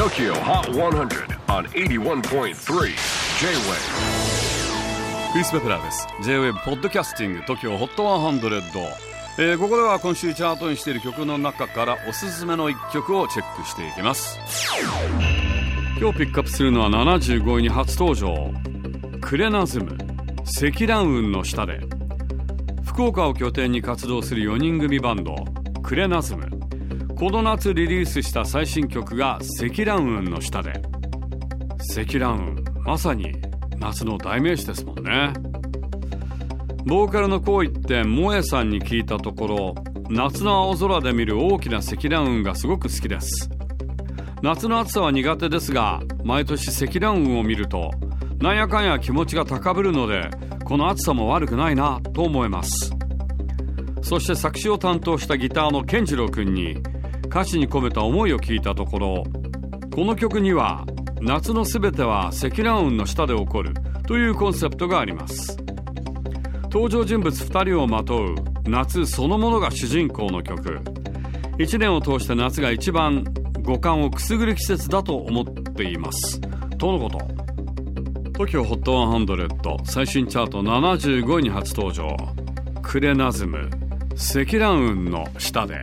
TOKYO HOT 100 on 81.3 J-WAVE クリス・ベプラーです。J-WAVE ポッドキャスティング TOKYO HOT 100、えー、ここでは今週チャートにしている曲の中からおすすめの一曲をチェックしていきます。今日ピックアップするのは75位に初登場。クレナズム。積乱雲の下で。福岡を拠点に活動する4人組バンド。クレナズム。この夏リリースした最新曲が積乱雲の下で。積乱雲まさに夏の代名詞ですもんね。ボーカルのこう言って萌えさんに聞いたところ夏の青空で見る大きな積乱雲がすごく好きです。夏の暑さは苦手ですが毎年積乱雲を見るとなんやかんや気持ちが高ぶるのでこの暑さも悪くないなと思います。そして作詞を担当したギターの健次郎君に歌詞に込めた思いを聞いたところこの曲には夏のすべては積乱雲の下で起こるというコンセプトがあります。登場人物2人をまとう夏そのものが主人公の曲。1年を通して夏が一番五感をくすぐる季節だと思っています。とのこと。TOKIOHOT100 最新チャート75位に初登場。クレナズム積乱雲の下で。